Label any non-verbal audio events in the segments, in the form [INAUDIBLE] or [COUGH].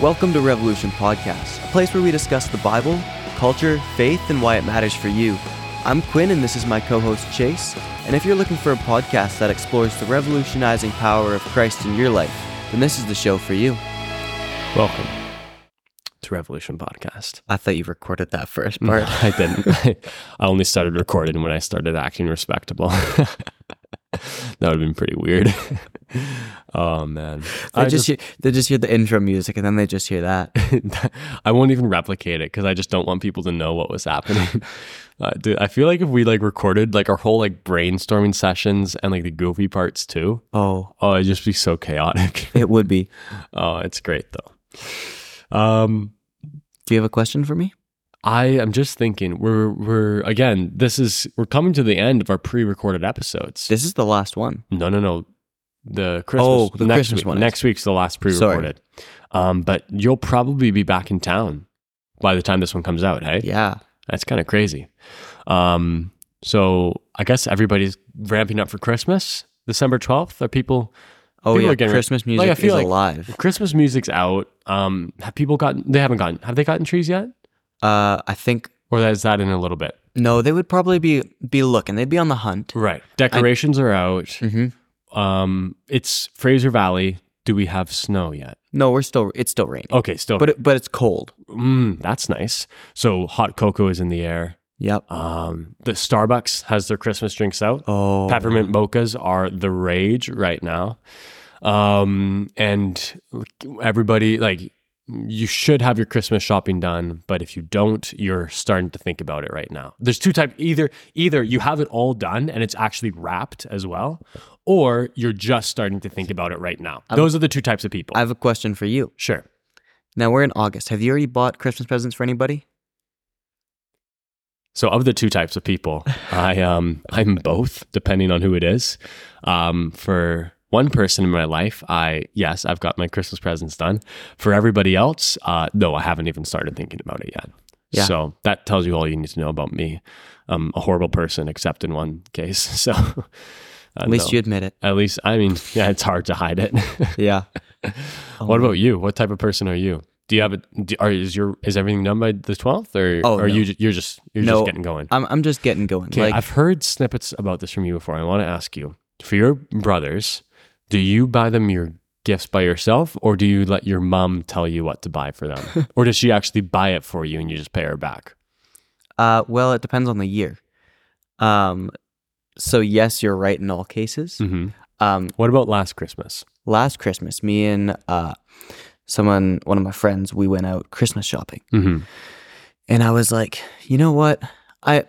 Welcome to Revolution Podcast, a place where we discuss the Bible, culture, faith, and why it matters for you. I'm Quinn, and this is my co host Chase. And if you're looking for a podcast that explores the revolutionizing power of Christ in your life, then this is the show for you. Welcome to Revolution Podcast. I thought you recorded that first part. I didn't. [LAUGHS] I only started recording when I started acting respectable. [LAUGHS] [LAUGHS] that would have been pretty weird. [LAUGHS] oh man, They I just, hear, they just hear the intro music, and then they just hear that. [LAUGHS] I won't even replicate it because I just don't want people to know what was happening. Uh, dude, I feel like if we like recorded like our whole like brainstorming sessions and like the goofy parts too, Oh, oh, it'd just be so chaotic. it would be. oh, it's great though. Um, Do you have a question for me? I am just thinking we're we're again this is we're coming to the end of our pre-recorded episodes. This is the last one. no, no, no. The Christmas Oh, the next Christmas week, one is. next week's the last pre-recorded. Um, but you'll probably be back in town by the time this one comes out. Hey, Yeah. that's kind of crazy. Um, so I guess everybody's ramping up for Christmas. December twelfth. Are people? Oh, People yeah. getting- Christmas music like, I feel is like- alive. Christmas music's out. Um, have people gotten? They haven't gotten. Have they gotten trees yet? Uh, I think Or is that in a little bit? no, they would probably be be looking. They'd be on the hunt. Right. Decorations are out. Mm-hmm. Um, it's Fraser Valley. Do we have snow yet? No, we're still. It's still raining, Okay, still. but it, but it's cold. mm, that's nice. So hot cocoa is in the air. Yep. Um, the Starbucks has their Christmas drinks out. Oh, Peppermint mochas are the rage right now. Um, and everybody like you should have your Christmas shopping done, but if you don't, you're starting to think about it right now. There's two type either either you have it all done and it's actually wrapped as well, or you're just starting to think about it right now. Those are the two types of people. I have a question for you. sure. Now we're in August. Have you already bought Christmas presents for anybody? So of the two types of people, [LAUGHS] I um I'm both depending on who it is. Um for one person in my life, I yes, I've got my Christmas presents done. For everybody else, uh no, I haven't even started thinking about it yet. Yeah. So that tells you all you need to know about me. I'm a horrible person except in one case. [LAUGHS] So At least you admit it. at least I mean, yeah, it's hard to hide it. [LAUGHS] Yeah. what about you? What type of person are you? Do you have it? Do, are is your is everything done by the twelfth, or Oh, are no. you you're just you're No. just getting going? I'm I'm just getting going. Okay, like I've heard snippets about this from you before. I want to ask you for your brothers, do you buy them your gifts by yourself or do you let your mom tell you what to buy for them? [LAUGHS] or does she actually buy it for you and you just pay her back? uh well, it depends on the year. Um so yes, you're right in all cases. hmm Um What about last Christmas? last Christmas, me and uh someone one of my friends, we went out Christmas shopping. hmm And I was like, you know what? I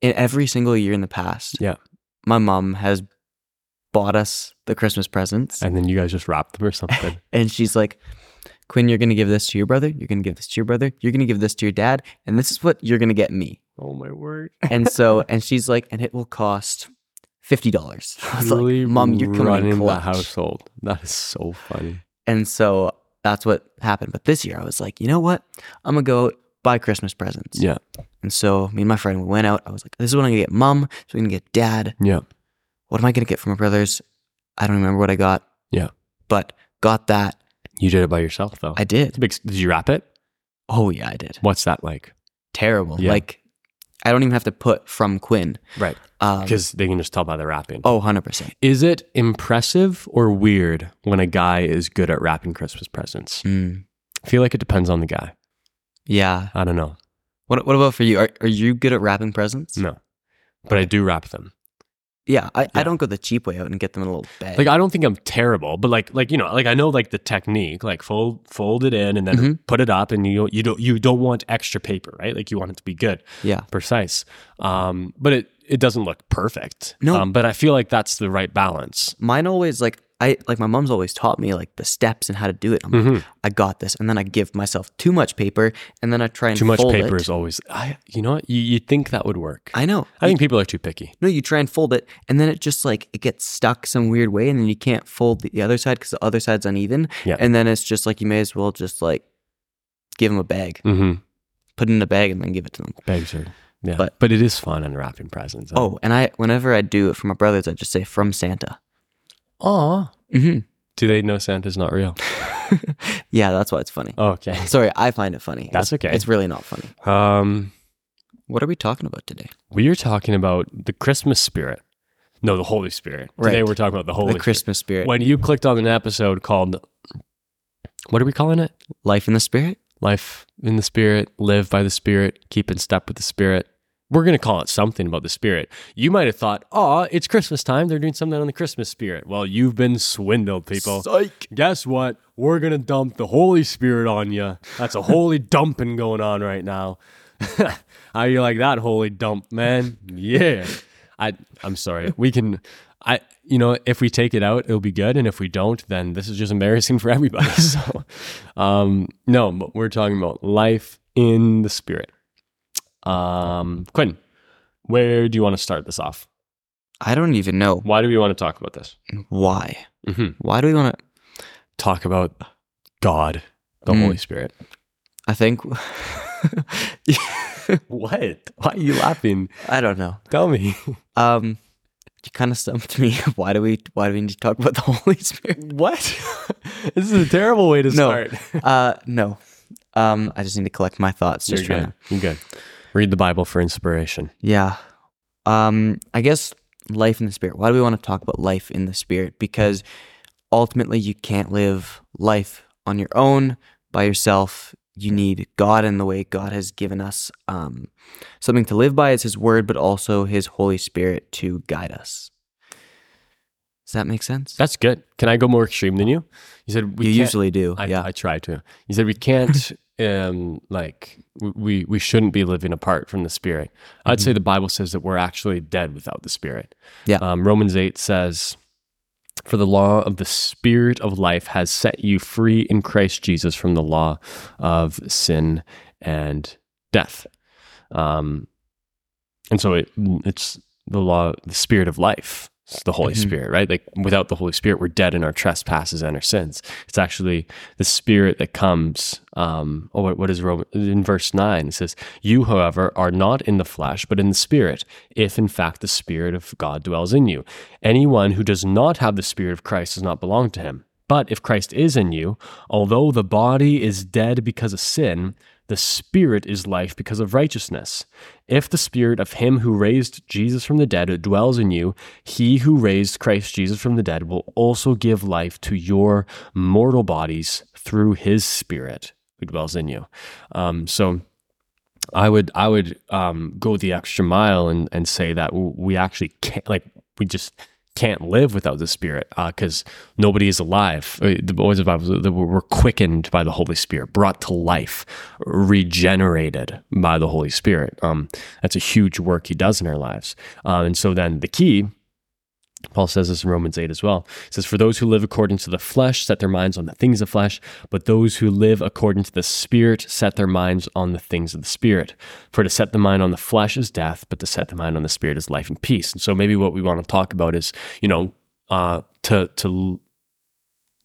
in every single year in the past, Yeah. my mom has bought us the Christmas presents. And then you guys just wrapped them or something. [LAUGHS] And she's like, Quinn, you're gonna give this to your brother, you're gonna give this to your brother, you're gonna give this to your dad, and this is what you're gonna get me. oh my word. [LAUGHS] And so and she's like, and it will cost fifty dollars. I was Really like, Mom, you're coming running in the household. That is so funny. And so that's what happened. But this year I was like, you know what? I'm gonna go buy Christmas presents. Yeah. And so me and my friend we went out. I was like, this is what I'm gonna get mom. So what I'm gonna get dad. Yeah. What am I gonna get for my brothers? I don't remember what I got. Yeah. But got that. You did it by yourself though. I did. big, did you wrap it? Oh yeah, I did. What's that like? Terrible. Yeah. Like I don't even have to put from Quinn. Right. Um, Because they can just tell by the wrapping. oh, 100%. Is it impressive or weird when a guy is good at wrapping Christmas presents? Mm, I feel like it depends on the guy. yeah. I don't know. What What about for you? Are Are you good at wrapping presents? No. But I do wrap them. Yeah. I, I don't go the cheap way out and get them in a little bag. Like I don't think I'm terrible, but like like you know, like I know like the technique, like fold fold it in and then Mhm. put it up and you you don't you don't want extra paper, right? Like you want it to be good, yeah. precise. Um but it it doesn't look perfect. No. Um, but I feel like that's the right balance. Mine always like I like my mom's always taught me like the steps and how to do it. I'm like, Mhm. I got this, and then I give myself too much paper, and then I try and Too much paper it. is always I you know what? You you think that would work. I know. I think people are too picky. No, you try and fold it, and then it just like it gets stuck some weird way, and then you can't fold the other side because the other side's uneven. Yeah. And then it's just like you may as well just like give them a bag, Mm-hmm. put it in a bag, and then give it to them. Bags are yeah. But- But, it is fun unwrapping presents. Oh, and I whenever I do it for my brothers, I just say from Santa. Aw. Mm-hmm. Do they know Santa's not real? [LAUGHS] Yeah, that's why it's funny. Oh, okay. Sorry, I find it funny. That's It's- okay. It's really not funny. Um, What are we talking about today? we are talking about the Christmas spirit. No, the Holy Spirit. Today we're talking about the Holy the Christmas spirit. Spirit. When you clicked on an episode called, what are we calling it? Life in the Spirit? Life in the Spirit, live by the Spirit, keep in step with the Spirit. We're going to call it something about the Spirit. You might have thought, oh, it's Christmas time. They're doing something on the Christmas Spirit. Well, you've been swindled, people. Psych. Guess what? We're going to dump the Holy Spirit on you. That's a holy [LAUGHS] dumping going on right now. [LAUGHS] How you like that holy dump, man? Yeah. I I'm sorry. We can I you know, if we take it out, it'll be good and if we don't, then this is just embarrassing for everybody. [LAUGHS] So um no, but we're talking about life in the spirit. Um Quinn, where do you want to start this off? I don't even know Why do we want to talk about this? why. Mhm. Why do we want to? Talk about God, the Mm. Holy Spirit. I think. [LAUGHS] What? Why are you laughing? I don't know. Tell me. Um, you kind of stumped me. [LAUGHS] Why do we? Why do we need to talk about the [LAUGHS] Holy Spirit? What? this is a terrible way to No. start. Uh, no. Um, I just need to collect my thoughts. Just You're trying good. You're good. Read the Bible for inspiration. Yeah. Um, I guess life in the spirit. Why do we want to talk about life in the spirit? Because ultimately you can't live life on your own by yourself. You need God in the way God has given us um, something to live by is His Word, but also His Holy Spirit to guide us. Does that make sense? That's good. Can I go more extreme than you? You said we you usually do. I, yeah. I try to. You said we can't. [LAUGHS] um, like we we shouldn't be living apart from the Spirit. I'd say the Bible says that we're actually dead without the Spirit. Yeah. Um, Romans eight says. For the law of the Spirit of life has set you free in Christ Jesus from the law of sin and death. Um, and so it, it's the law, the Spirit of life. It's the Holy Mhm. Spirit, right? Like without the Holy Spirit, we're dead in our trespasses and our sins. It's actually the Spirit that comes. Um, oh, what, what is Roman in verse nine? It says, "You, however, are not in the flesh, but in the Spirit. If in fact the Spirit of God dwells in you, anyone who does not have the Spirit of Christ does not belong to Him. But if Christ is in you, although the body is dead because of sin, the spirit is life because of righteousness. If the spirit of him who raised Jesus from the dead dwells in you, he who raised Christ Jesus from the dead will also give life to your mortal bodies through his spirit who dwells in you. Um, so I would I would um, go the extra mile and, and say that we actually can't like we just can't live without the Spirit because nobody is alive. Uh, The boys of the Bible were quickened by the Holy Spirit, brought to life, regenerated by the Holy Spirit. Um, that's a huge work He does in our lives. Uh, and so then the key. Paul says this in Romans 8 as well. He says, For those who live according to the flesh set their minds on the things of flesh, but those who live according to the Spirit set their minds on the things of the Spirit. For to set the mind on the flesh is death, but to set the mind on the Spirit is life and peace. And so maybe what we want to talk about is, you know, uh, to to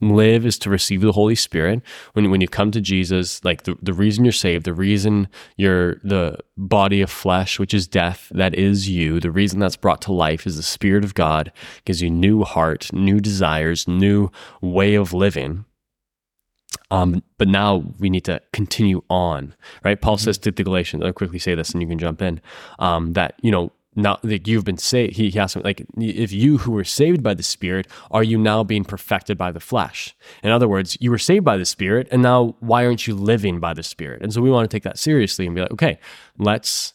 live is to receive the Holy Spirit. When when you come to Jesus, like the, the reason you're saved, the reason you're the body of flesh, which is death, that is you, the reason that's brought to life is the Spirit of God gives you new heart, new desires, new way of living. Um, but now we need to continue on, right? Paul says to the Galatians, I'll quickly say this and you can jump in, um, that, you know, now like you've been saved, he, he asked me, like, if you who were saved by the Spirit, are you now being perfected by the flesh? In other words, you were saved by the Spirit, and now why aren't you living by the Spirit? And so we want to take that seriously and be like, okay, let's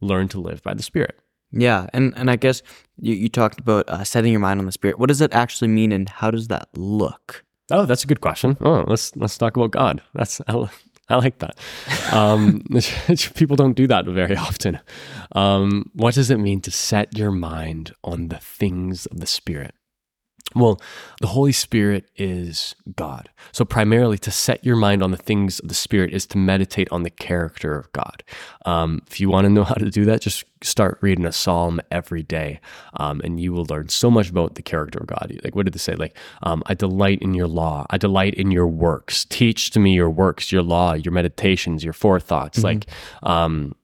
learn to live by the Spirit. Yeah, and and I guess you, you talked about uh, setting your mind on the spirit. What does that actually mean, and how does that look? Oh, that's a good question. Oh, let's let's talk about God. That's I, like that. Um, [LAUGHS] people don't do that very often. Um, what does it mean to set your mind on the things of the Spirit? Well, the Holy Spirit is God. So, primarily, to set your mind on the things of the Spirit is to meditate on the character of God. Um, if you want to know how to do that, just start reading a psalm every day, um, and you will learn so much about the character of God. Like, what did they say? Like, um, I delight in your law. I delight in your works. Teach to me your works, your law, your meditations, your forethoughts. Like, um,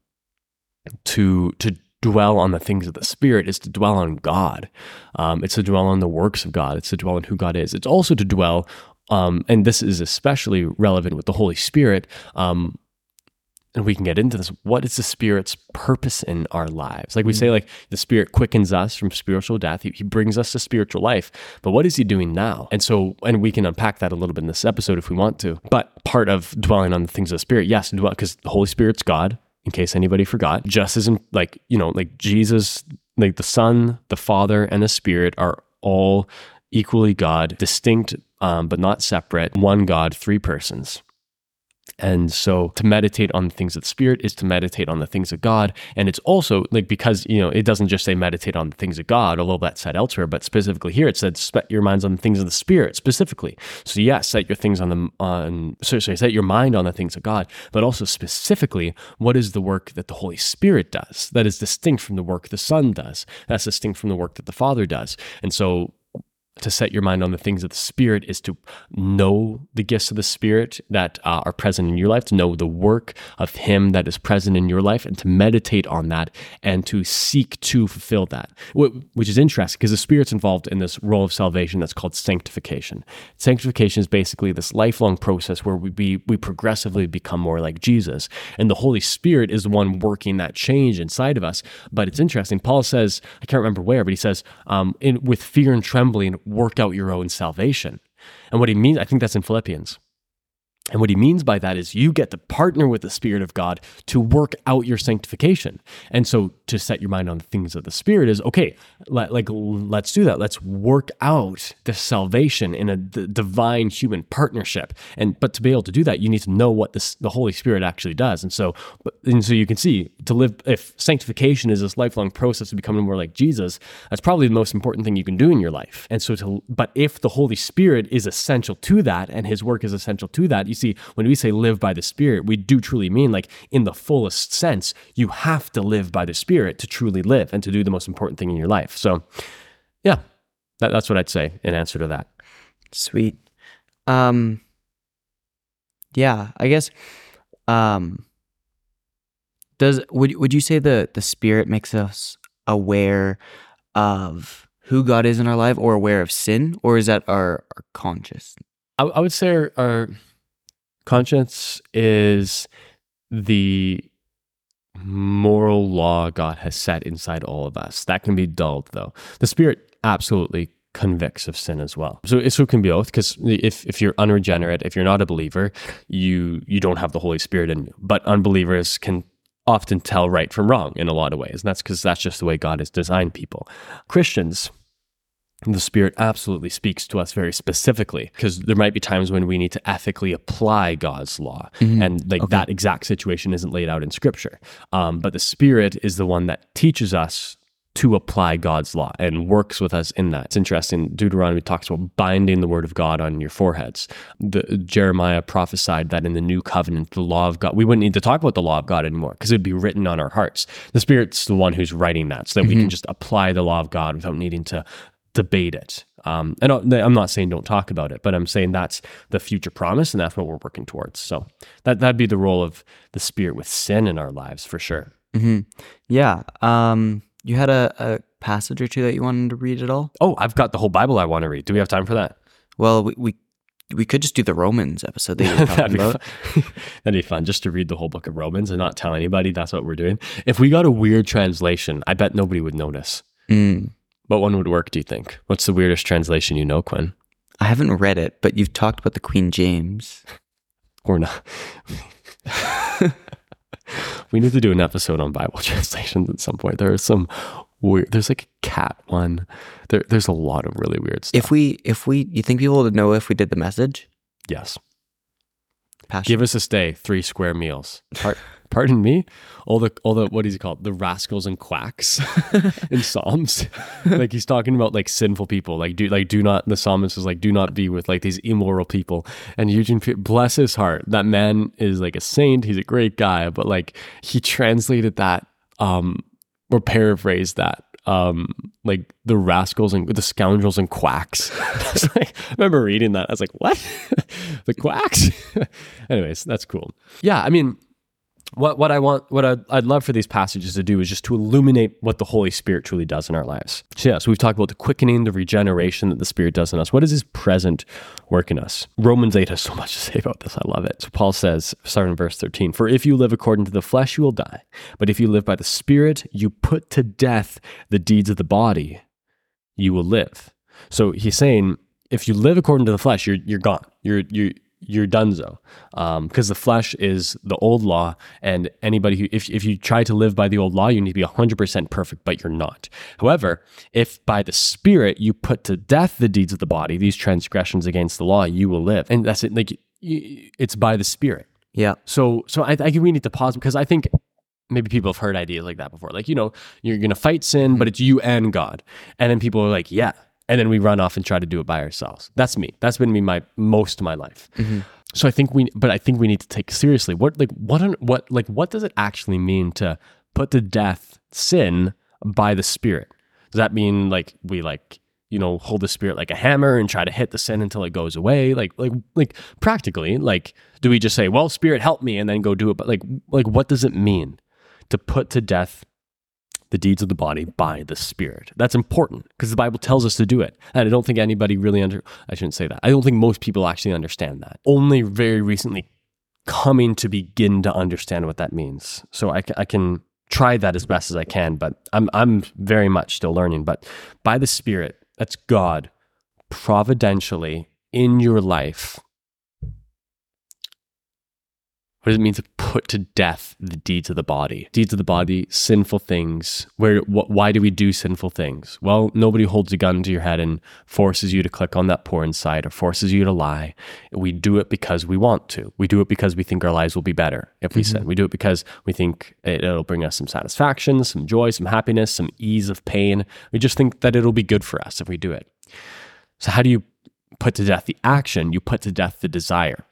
to to dwell on the things of the Spirit is to dwell on God. Um, it's to dwell on the works of God. It's to dwell on who God is. It's also to dwell, um, and this is especially relevant with the Holy Spirit. Um, and we can get into this. What is the Spirit's purpose in our lives? Like we say, like the Spirit quickens us from spiritual death. He, he brings us to spiritual life. But what is He doing now? And so, and we can unpack that a little bit in this episode if we want to. But part of dwelling on the things of the Spirit, yes, because the Holy Spirit's God, in case anybody forgot. Just as in, like, you know, like Jesus, like the Son, the Father, and the Spirit are all equally God, distinct, um, but not separate, one God, three persons. And so to meditate on the things of the Spirit is to meditate on the things of God. And it's also like because, you know, it doesn't just say meditate on the things of God, although that's said elsewhere, but specifically here it said set your minds on the things of the Spirit specifically. So yes, set your things on the on sorry, set your mind on the things of God, but also specifically what is the work that the Holy Spirit does that is distinct from the work the Son does. That's distinct from the work that the Father does. And so to set your mind on the things of the Spirit is to know the gifts of the Spirit that uh, are present in your life, to know the work of Him that is present in your life, and to meditate on that and to seek to fulfill that, which is interesting because the Spirit's involved in this role of salvation that's called sanctification. Sanctification is basically this lifelong process where we, be, we progressively become more like Jesus. And the Holy Spirit is the one working that change inside of us. But it's interesting. Paul says, I can't remember where, but he says, um, in, with fear and trembling, work out your own salvation. And what he means, I think that's in Philippians. And what he means by that is you get to partner with the Spirit of God to work out your sanctification. And so to set your mind on the things of the Spirit is okay, let, like let's do that. Let's work out the salvation in a d- divine human partnership. And but to be able to do that, you need to know what this, the Holy Spirit actually does. And so and so you can see to live if sanctification is this lifelong process of becoming more like Jesus, that's probably the most important thing you can do in your life. And so to but if the Holy Spirit is essential to that and his work is essential to that, you see, when we say live by the Spirit, we do truly mean, like, in the fullest sense, you have to live by the Spirit to truly live and to do the most important thing in your life. So, yeah, that, that's what I'd say in answer to that. Sweet. Um, yeah, I guess. Um, does would would you say the the Spirit makes us aware of who God is in our life, or aware of sin, or is that our, our conscious? I, I would say our, our Conscience is the moral law God has set inside all of us. That can be dulled, though. The Spirit absolutely convicts of sin as well. So, it can be both because if, if you're unregenerate, if you're not a believer, you you don't have the Holy Spirit in you. But unbelievers can often tell right from wrong in a lot of ways. And that's because that's just the way God has designed people. Christians the Spirit absolutely speaks to us very specifically because there might be times when we need to ethically apply God's law. Mm-hmm. And like okay. that exact situation isn't laid out in Scripture. Um, but the Spirit is the one that teaches us to apply God's law and works with us in that. It's interesting. Deuteronomy talks about binding the word of God on your foreheads. The, Jeremiah prophesied that in the new covenant, the law of God, we wouldn't need to talk about the law of God anymore because it'd be written on our hearts. The Spirit's the one who's writing that so that mm-hmm. we can mm-hmm. just apply the law of God without needing to debate it. Um, and I'm not saying don't talk about it, but I'm saying that's the future promise, and that's what we're working towards. So that that'd be the role of the spirit with sin in our lives for sure. Mm-hmm. Yeah. Um, you had a, a, passage or two that you wanted to read at all? Oh, I've got the whole Bible I want to read. Do we have time for that? Well, we, we we could just do the Romans episode that you were [LAUGHS] talking That'd about. [LAUGHS] That'd be fun, just to read the whole book of Romans and not tell anybody that's what we're doing. If we got a weird translation, I bet nobody would notice. Mm. What one would work, do you think? What's the weirdest translation you know, Quinn? I haven't read it, but you've talked about the Queen James. Or not. [LAUGHS] we need to do an episode on Bible [LAUGHS] translations at some point. There are some weird there's like a cat one. There, there's a lot of really weird stuff. If we if we you think people would know if we did the message? Yes. Passion. Give us a stay, three square meals. Part [LAUGHS] pardon me, all the all the what is he called? The rascals and quacks [LAUGHS] in Psalms. [LAUGHS] like he's talking about like sinful people. Like do like do not the psalmist is like do not be with like these immoral people. And Eugene bless his heart. That man is like a saint. He's a great guy, but like he translated that um or paraphrased that um, like the rascals and the scoundrels and quacks. I, like, I remember reading that. I was like, what? the quacks? Anyways, that's cool. Yeah, I mean, what what I want, what I'd, I'd love for these passages to do is just to illuminate what the Holy Spirit truly does in our lives. So yeah, so we've talked about the quickening, the regeneration that the Spirit does in us. What is His present work in us? Romans eight has so much to [LAUGHS] say about this. I love it. So Paul says, starting in verse thirteen, "For if you live according to the flesh, you will die. But if you live by the Spirit, you put to death the deeds of the body. You will live." So he's saying, if you live according to the flesh, you're you're gone. You're you you're donezo because um, because the flesh is the old law and anybody who if, if you try to live by the old law you need to be 100% perfect but you're not. However if by the spirit you put to death the deeds of the body these transgressions against the law you will live. And that's it like it's by the spirit. Yeah. So so i, I think we need to pause because i think maybe people have heard ideas like that before. Like you know you're gonna fight sin but it's you and god. And then people are like yeah and then we run off and try to do it by ourselves. That's me. That's been me my most of my life. Mm-hmm. So I think we, but I think we need to take seriously what like what what like what does it actually mean to put to death sin by the Spirit? Does that mean like we like you know hold the Spirit like a hammer and try to hit the sin until it goes away? Like like like practically, like do we just say, "Well, Spirit, help me," and then go do it? But like like what does it mean to put to death the deeds of the body by the Spirit. That's important because the Bible tells us to do it. And I don't think anybody really under, I shouldn't say that. I don't think most people actually understand that. Only very recently coming to begin to understand what that means. So I, I can try that as best as I can, but I'm, I'm very much still learning. But by the Spirit, that's God providentially in your life what does it mean to put to death the deeds of the body? Deeds of the body, sinful things. Where? Wh- why do we do sinful things? Well, nobody holds a gun to your head and forces you to click on that porn site or forces you to lie. We do it because we want to. We do it because we think our lives will be better if we mm-hmm. sin. We do it because we think it'll bring us some satisfaction, some joy, some happiness, some ease of pain. We just think that it'll be good for us if we do it. So, how do you put to death the action? You put to death the desire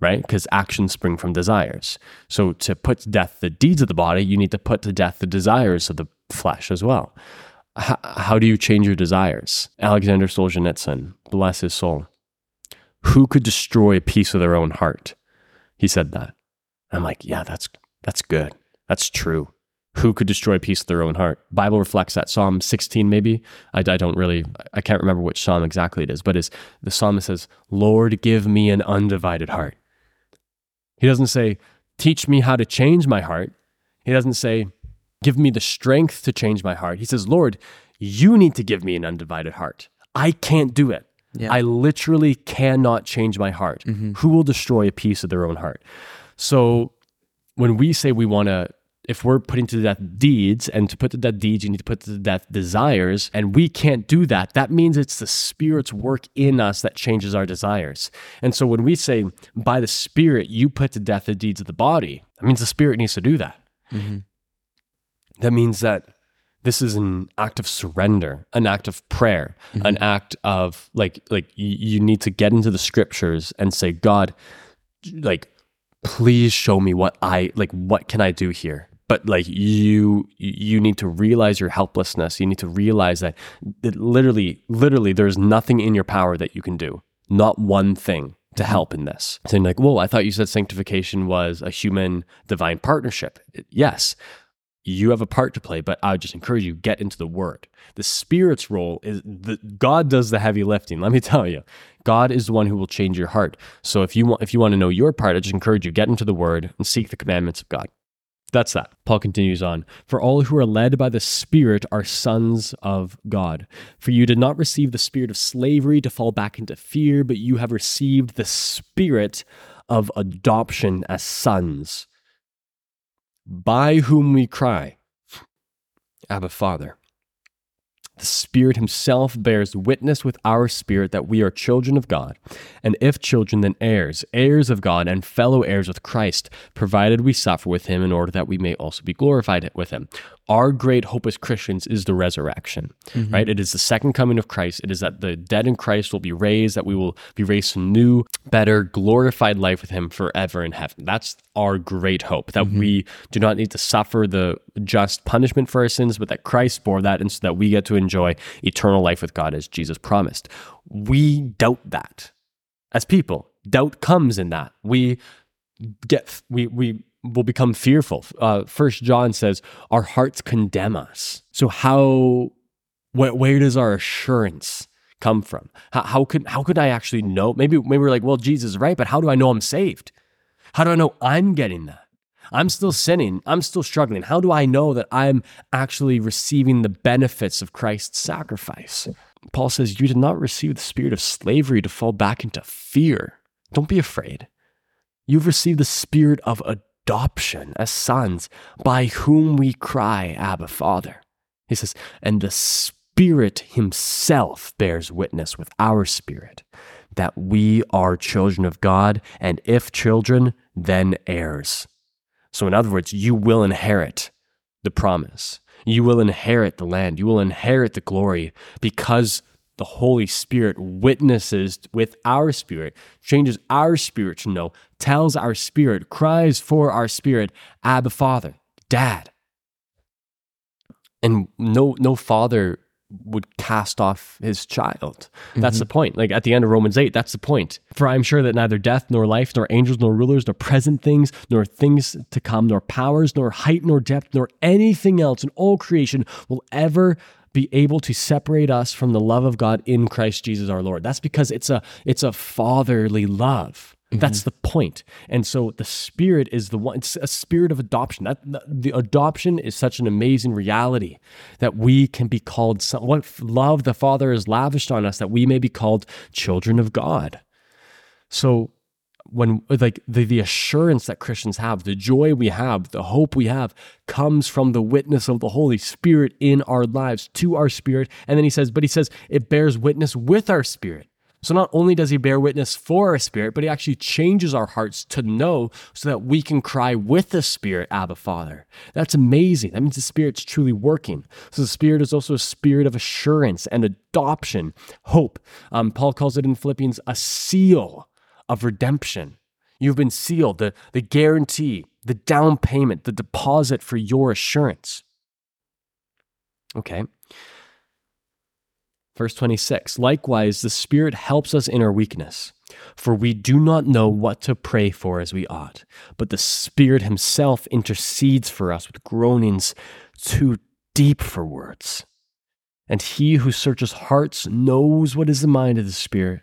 right? Because actions spring from desires. So to put to death the deeds of the body, you need to put to death the desires of the flesh as well. H- how do you change your desires? Alexander Solzhenitsyn, bless his soul. Who could destroy a piece of their own heart? He said that. I'm like, yeah, that's that's good. That's true. Who could destroy a piece of their own heart? Bible reflects that. Psalm 16, maybe. I, I don't really, I can't remember which psalm exactly it is, but is the psalmist says, "Lord, give me an undivided heart." He doesn't say, Teach me how to change my heart. He doesn't say, Give me the strength to change my heart. He says, Lord, you need to give me an undivided heart. I can't do it. Yeah. I literally cannot change my heart. Mm-hmm. Who will destroy a piece of their own heart? So when we say we want to if we're putting to death deeds, and to put to death deeds, you need to put to death desires, and we can't do that, that means it's the Spirit's work in us that changes our desires. And so when we say, by the Spirit, you put to death the deeds of the body, that means the Spirit needs to do that. Mm-hmm. That means that this is an act of surrender, an act of prayer, mm-hmm. an act of like, like you need to get into the scriptures and say, God, like, please show me what I like, what can I do here? But like you you need to realize your helplessness. You need to realize that, that literally literally there's nothing in your power that you can do. Not one thing to help in this. Saying like whoa i thought you said sanctification was a human divine partnership. Yes you have a part to play but i would just encourage you get into the word. The spirit's role is that god does the heavy lifting let me tell you. God is the one who will change your heart. So if you want if you want to know your part i just encourage you get into the word and seek the commandments of god that's that. Paul continues on For all who are led by the Spirit are sons of God. For you did not receive the spirit of slavery to fall back into fear, but you have received the spirit of adoption as sons, by whom we cry, Abba, Father. The Spirit Himself bears witness with our spirit that we are children of God, and if children, then heirs, heirs of God, and fellow heirs with Christ, provided we suffer with Him in order that we may also be glorified with Him our great hope as Christians is the resurrection, mm-hmm. right? It is the second coming of Christ. It is that the dead in Christ will be raised, that we will be raised to new, better, glorified life with Him forever in heaven. That's our great hope that mm-hmm. we do not need to suffer the just punishment for our sins, but that Christ bore that, and so that we get to enjoy eternal life with God as Jesus promised. We doubt that as people. Doubt comes in that. We get, we, we, will become fearful. Uh, First John says our hearts condemn us. So how where, where does our assurance come from? How, how could how could I actually know? Maybe maybe we're like, well, Jesus is right, but how do I know I'm saved? How do I know I'm getting that? I'm still sinning. I'm still struggling. How do I know that I'm actually receiving the benefits of Christ's sacrifice? Paul says, You did not receive the spirit of slavery to fall back into fear. Don't be afraid. You've received the spirit of adoption as sons, by whom we cry, Abba, Father. He says, And the Spirit Himself bears witness with our spirit that we are children of God, and if children, then heirs. So, in other words, you will inherit the promise. You will inherit the land. You will inherit the glory because the Holy Spirit witnesses with our spirit, changes our spirit to know, tells our spirit, cries for our spirit, Abba, Father, Dad. And no, no father would cast off his child. That's mm-hmm. the point. Like at the end of Romans 8, that's the point. For I am sure that neither death, nor life, nor angels, nor rulers, nor present things, nor things to come, nor powers, nor height, nor depth, nor anything else in all creation will ever be able to separate us from the love of God in Christ Jesus our Lord. That's because it's a it's a fatherly love. Mm-hmm. That's the point. And so the spirit is the one, it's a spirit of adoption. That the adoption is such an amazing reality that we can be called some, what love the Father has lavished on us that we may be called children of God. So when like the, the assurance that Christians have, the joy we have, the hope we have comes from the witness of the Holy Spirit in our lives to our spirit. And then he says, but he says it bears witness with our spirit. So not only does he bear witness for our spirit, but he actually changes our hearts to know so that we can cry with the spirit, Abba Father. That's amazing. That means the spirit's truly working. So the spirit is also a spirit of assurance and adoption, hope. Um, Paul calls it in Philippians a seal of redemption. You've been sealed, the, the guarantee, the down payment, the deposit for your assurance. Okay. Verse 26 Likewise, the Spirit helps us in our weakness, for we do not know what to pray for as we ought, but the Spirit Himself intercedes for us with groanings too deep for words. And He who searches hearts knows what is the mind of the Spirit,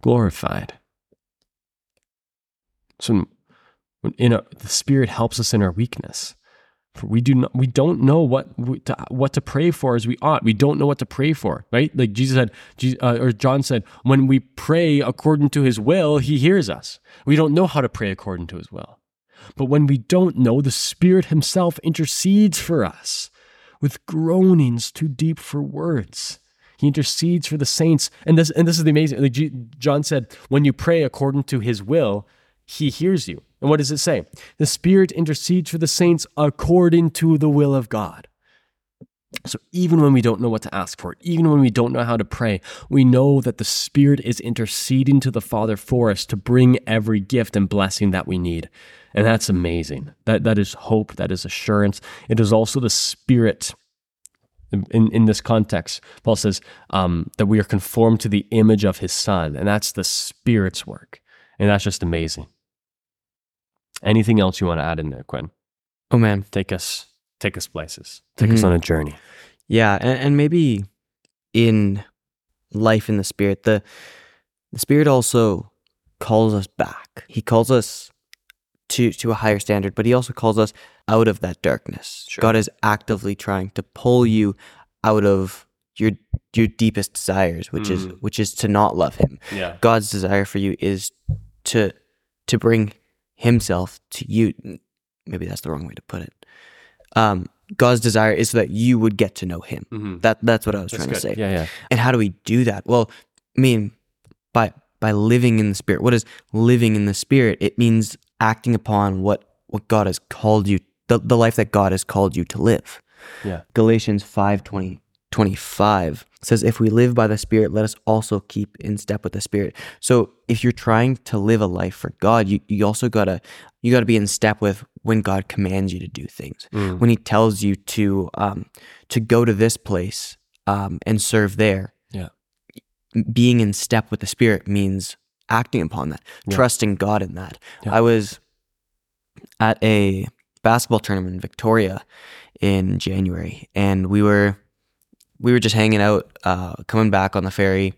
glorified. So, in a, the Spirit helps us in our weakness. For we do not, we don't know what to, what to pray for as we ought. We don't know what to pray for, right? Like Jesus said, uh, or John said, when we pray according to His will, He hears us. We don't know how to pray according to His will, but when we don't know, the Spirit Himself intercedes for us with groanings too deep for words. He intercedes for the saints, and this and this is the amazing. Like John said, when you pray according to His will, He hears you. And what does it say? The Spirit intercedes for the saints according to the will of God. So even when we don't know what to ask for, even when we don't know how to pray, we know that the Spirit is interceding to the Father for us to bring every gift and blessing that we need. And that's amazing. That, that is hope, that is assurance. It is also the Spirit. In, in this context, Paul says um, that we are conformed to the image of his Son, and that's the Spirit's work. And that's just amazing. Anything else you want to add in there, Quinn? Oh man, take us take us places. Take mm-hmm. us on a journey. Yeah, and, and maybe in life in the spirit, the the spirit also calls us back. He calls us to to a higher standard, but he also calls us out of that darkness. Sure. God is actively trying to pull you out of your your deepest desires, which mm. is which is to not love him. Yeah. God's desire for you is to to bring himself to you. Maybe that's the wrong way to put it. Um, God's desire is so that you would get to know Him. Mm-hmm. That that's what I was that's trying good. to say. Yeah, yeah. And how do we do that? Well, I mean, by by living in the Spirit. What is living in the Spirit? It means acting upon what what God has called you, the, the life that God has called you to live. Yeah. Galatians 5 20, 25 says, If we live by the Spirit, let us also keep in step with the Spirit. So if you're trying to live a life for God, you, you also gotta you gotta be in step with when God commands you to do things. Mm. When He tells you to um to go to this place um and serve there. Yeah. Being in step with the Spirit means acting upon that, Yeah. trusting God in that. Yeah. I was at a basketball tournament in Victoria in January, and we were we were just hanging out, uh, coming back on the ferry,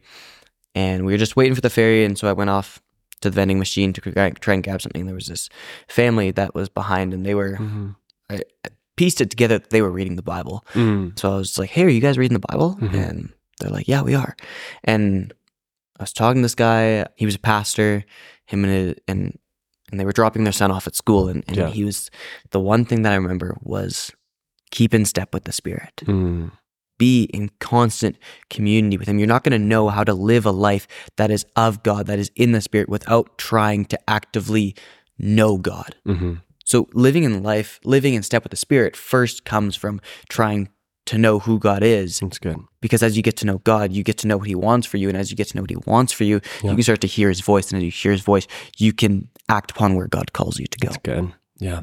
and we were just waiting for the ferry. And so I went off to the vending machine to try and grab something. There was this family that was behind, and they were Mhm. I, I pieced it together. that They were reading the Bible, Mm. so I was like, "Hey, are you guys reading the Bible?" Mhm. And they're like, "Yeah, we are." And I was talking to this guy. He was a pastor. Him and and and they were dropping their son off at school. And, and Yeah. he was the one thing that I remember was keep in step with the Spirit. Mm. Be in constant community with Him. You're not going to know how to live a life that is of God, that is in the Spirit, without trying to actively know God. Mhm. So living in life, living in step with the Spirit, first comes from trying to know who God is That's good. because as you get to know God, you get to know what He wants for you, and as you get to know what He wants for you, Yeah. you can start to hear His voice, and as you hear His voice, you can act upon where God calls you to go. That's good. Yeah.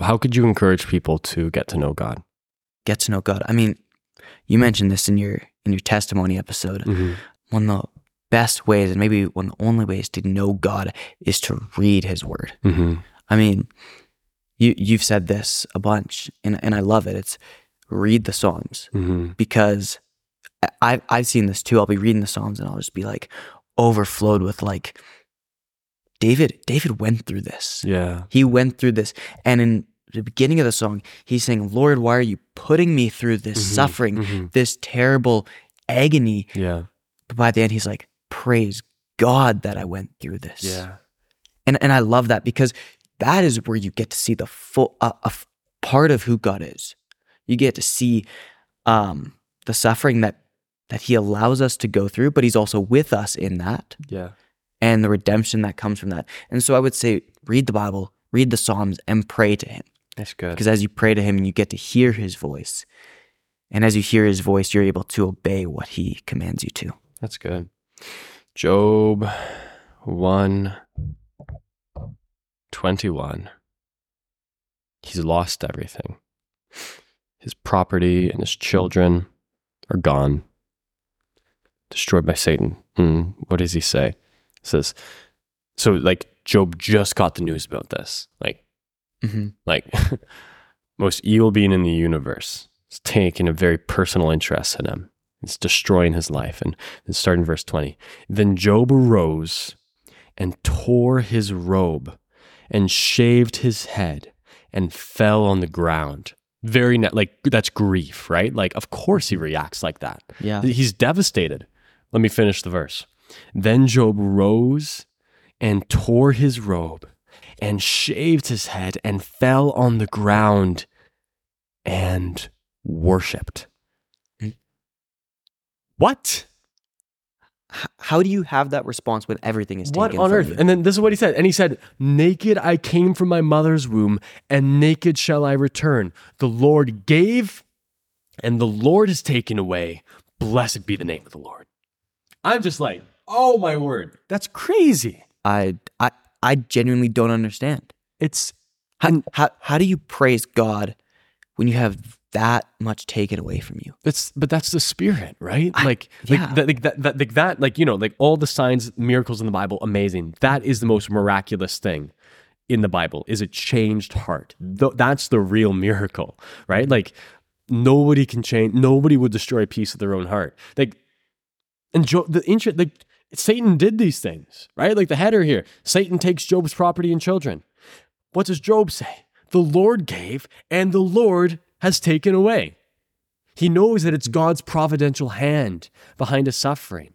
How could you encourage people to get to know God? Get to know God. I mean, you mentioned this in your in your testimony episode. Mhm. One of the best ways, and maybe one of the only ways to know God is to read His Word. Mhm. I mean, you you've said this a bunch, and and I love it. It's read the Psalms Mhm. because I I've seen this too. I'll be reading the Psalms and I'll just be like overflowed with like David. David went through this. Yeah. He went through this, and in the beginning of the song, he's saying, "Lord, why are you putting me through this Mhm. suffering, Mhm. this terrible agony?" Yeah. But by the end, he's like, "Praise God that I went through this." Yeah. and and I love that because that is where you get to see the full uh, a part of who God is. You get to see um, the suffering that that He allows us to go through, but He's also with us in that, Yeah. and the redemption that comes from that. And so I would say, read the Bible, read the Psalms, and pray to Him, That's good. because as you pray to Him, you get to hear His voice, and as you hear His voice, you're able to obey what He commands you to. That's good. Job 1 21. He's lost everything. His property and his children are gone, destroyed by Satan. Hmm, what does he say? He says, so like Job just got the news about this. Like, Mm-hmm. like [LAUGHS] most evil being in the universe is taking a very personal interest in him. It's destroying his life. And it's starting in verse 20. Then Job arose and tore his robe and shaved his head and fell on the ground. Very net, like that's grief, right? Like, of course he mm-hmm. reacts like that. Yeah. He's devastated. Let me finish the verse. Then Job rose and tore his robe and shaved his head and fell on the ground and worshiped. What? How do you have that response when everything is What taken on from earth? you? And then this is what he said. And he said, Naked I came from my mother's womb, and naked shall I return. The Lord gave, and the Lord has taken away. Blessed be the name of the Lord. I'm just like, oh my word. That's crazy. I I I genuinely don't understand. It's How, how how do you praise God when you have that much taken away from you? It's but that's the spirit, right? I- like, yeah. like that, like that, that, like that, like you know, like all the signs, miracles in the Bible, amazing. That is the most miraculous thing in the Bible. Is a changed heart. Th- that's the real miracle, right? Like nobody can change. Nobody would destroy a piece of their own heart. Like and Job, the interest, like Satan did these things, right? Like the header here, Satan takes Job's property and children. What does Job say? The Lord gave, and the Lord has taken away. He knows that it's God's providential hand behind his suffering.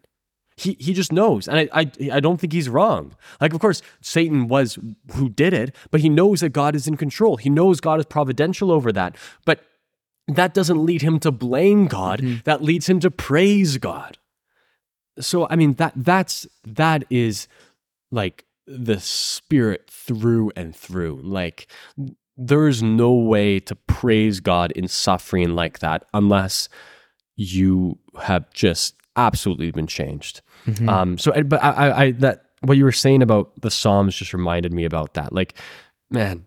He, he just knows. And I, I, I don't think he's wrong. Like, of course, Satan was who did it, but he knows that God is in control. He knows God is providential over that. But that doesn't lead him to blame God. Mm-hmm. That leads him to praise God. So, I mean, that that's that is like the spirit through and through. Like there is no way to praise God in suffering like that unless you have just absolutely been changed. Mm-hmm. Um, so, but I, I, that what you were saying about the Psalms just reminded me about that. Like, man,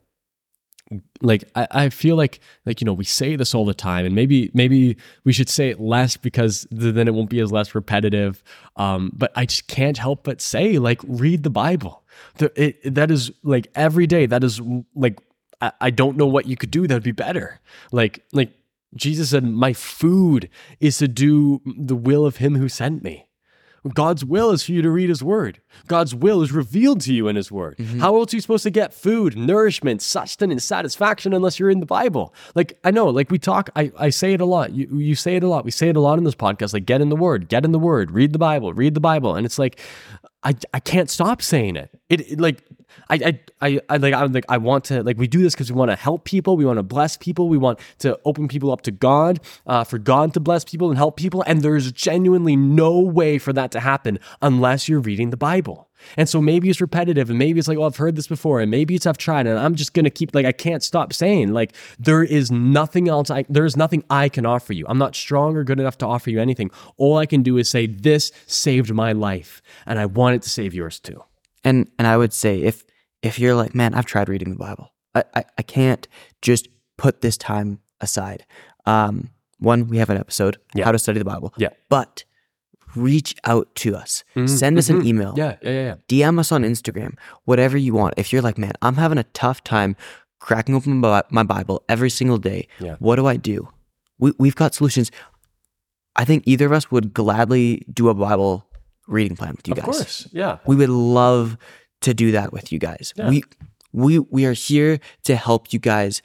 like I, I feel like like you know we say this all the time and maybe maybe we should say it less because then it won't be as less repetitive um but i just can't help but say like read the bible the, it, that is like every day that is like I, I don't know what you could do that would be better like like jesus said my food is to do the will of him who sent me God's will is for you to read His Word. God's will is revealed to you in His Word. Mm-hmm. How else are you supposed to get food, nourishment, sustenance, satisfaction unless you're in the Bible? Like I know, like we talk, I, I say it a lot. You you say it a lot. We say it a lot in this podcast. Like get in the Word, get in the Word, read the Bible, read the Bible, and it's like I I can't stop saying it. It, it like I, I, I, like, I'm like, I want to, like, we do this because we want to help people. We want to bless people. We want to open people up to God, uh, for God to bless people and help people. And there's genuinely no way for that to happen unless you're reading the Bible. And so maybe it's repetitive and maybe it's like, oh, I've heard this before and maybe it's I've tried and I'm just going to keep, like, I can't stop saying, like, there is nothing else. I, there's nothing I can offer you. I'm not strong or good enough to offer you anything. All I can do is say, this saved my life and I want it to save yours too. And and I would say if if you're like, man, I've tried reading the Bible, I I, I can't just put this time aside. Um, one, we have an episode yeah. how to study the Bible. Yeah, but reach out to us. Mm-hmm. Send us mm-hmm. an email. Yeah, yeah, yeah. DM us on Instagram. Whatever you want. If you're like, man, I'm having a tough time cracking open my Bible every single day. Yeah. What do I do? We we've got solutions. I think either of us would gladly do a Bible reading plan with you of guys. Of course, yeah. We would love to do that with you guys. Yeah. We we we are here to help you guys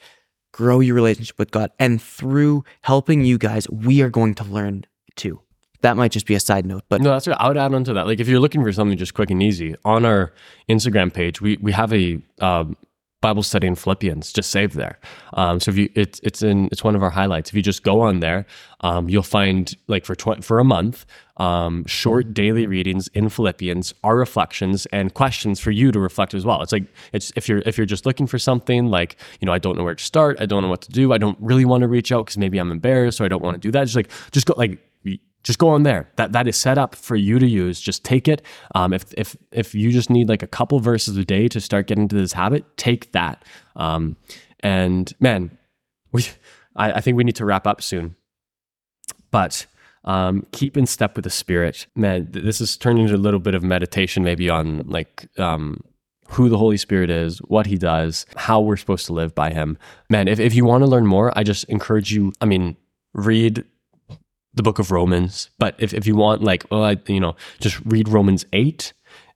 grow your relationship with God, and through helping you guys, we are going to learn too. That might just be a side note, but no, that's right. I would add on to that. Like if you're looking for something just quick and easy, on our Instagram page, we we have a um, Bible study in Philippians just saved there. Um, so if you, it's it's in it's one of our highlights. If you just go on there, um, you'll find like for tw- for a month, um, short daily readings in Philippians, our reflections and questions for you to reflect as well. It's like it's if you're if you're just looking for something like you know I don't know where to start, I don't know what to do, I don't really want to reach out because maybe I'm embarrassed or I don't want to do that. Just like just go like just go on there. That that is set up for you to use. Just take it. Um, if if if you just need like a couple verses a day to start getting into this habit, take that. Um, and man, we I, I think we need to wrap up soon. But um, keep in step with the spirit. Man, this is turning into a little bit of meditation, maybe on like um, who the Holy Spirit is, what he does, how we're supposed to live by him. Man, if, if you want to learn more, I just encourage you, I mean, read the book of Romans. But if, if you want, like, well, I, you know, just read Romans 8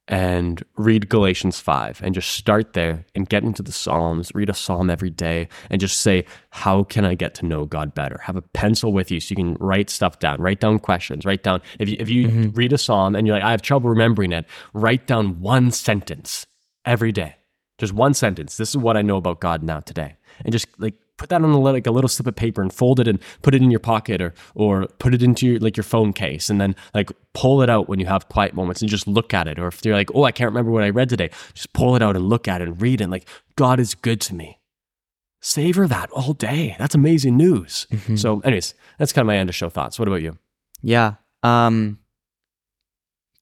and read Galatians 5 and just start there and get into the Psalms, read a psalm every day and just say, How can I get to know God better? Have a pencil with you so you can write stuff down, write down questions, write down. If you, if you mm-hmm. read a psalm and you're like, I have trouble remembering it, write down one sentence every day. Just one sentence. This is what I know about God now today. And just like put that on a, like a little slip of paper and fold it and put it in your pocket or or put it into your like your phone case and then like pull it out when you have quiet moments and just look at it. Or if you're like oh I can't remember what I read today just pull it out and look at it and read it and like God is good to me. Savor that all day. That's amazing news. Mm-hmm. so anyways that's kind of my end of show thoughts. What about you? Yeah um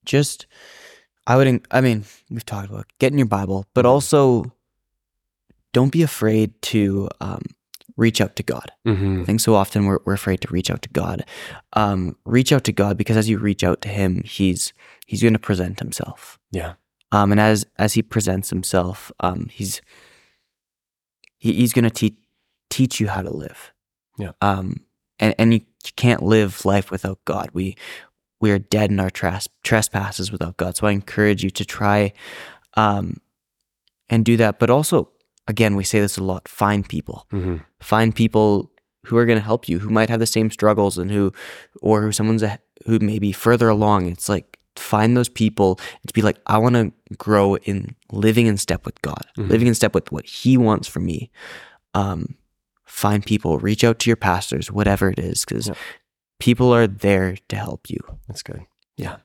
just I wouldn't I mean we've talked about getting your Bible but mm-hmm. also don't be afraid to um, reach out to God. Mm-hmm. I think so often we're, we're afraid to reach out to God. Um, reach out to God because as you reach out to Him, He's He's going to present Himself. Yeah. Um, and as as He presents Himself, um, He's he, He's going to teach teach you how to live. Yeah. Um, and and you can't live life without God. We we are dead in our tras- trespasses without God. So I encourage you to try um, and do that, but also again, we say this a lot find people. Mm-hmm. Find people who are going to help you, who might have the same struggles and who, or who someone's a, who may be further along. It's like, find those people and to be like, I want to grow in living in step with God, mm-hmm. living in step with what He wants for me. Um, find people, reach out to your pastors, whatever it is, because yeah. people are there to help you. That's good. Yeah.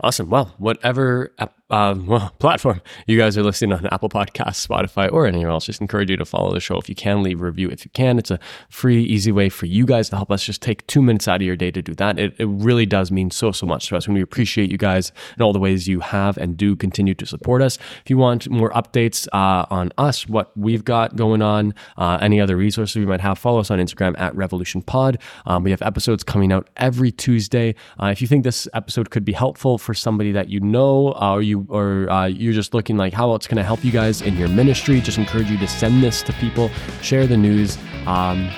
Awesome. Well, whatever um, [LAUGHS] well, platform you guys are listening on Apple Podcasts, Spotify, or anywhere else. Just encourage you to follow the show if you can. Leave a review if you can. It's a free, easy way for you guys to help us just take two minutes out of your day to do that. It, it really does mean so, so much to us. And we appreciate you guys and all the ways you have and do continue to support us. If you want more updates uh, on us, what we've got going on, uh, any other resources we might have, follow us on Instagram at Revolution Pod. Um, we have episodes coming out every Tuesday. Uh, if you think this episode could be helpful for somebody that you know, uh, or you or uh, you're just looking like how it's going to help you guys in your ministry, just encourage you to send this to people, share the news. Um,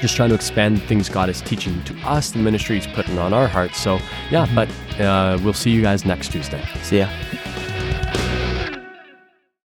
just trying to expand things God is teaching to us, the ministry He's putting on our hearts. So, yeah, but uh, we'll see you guys next Tuesday. See ya.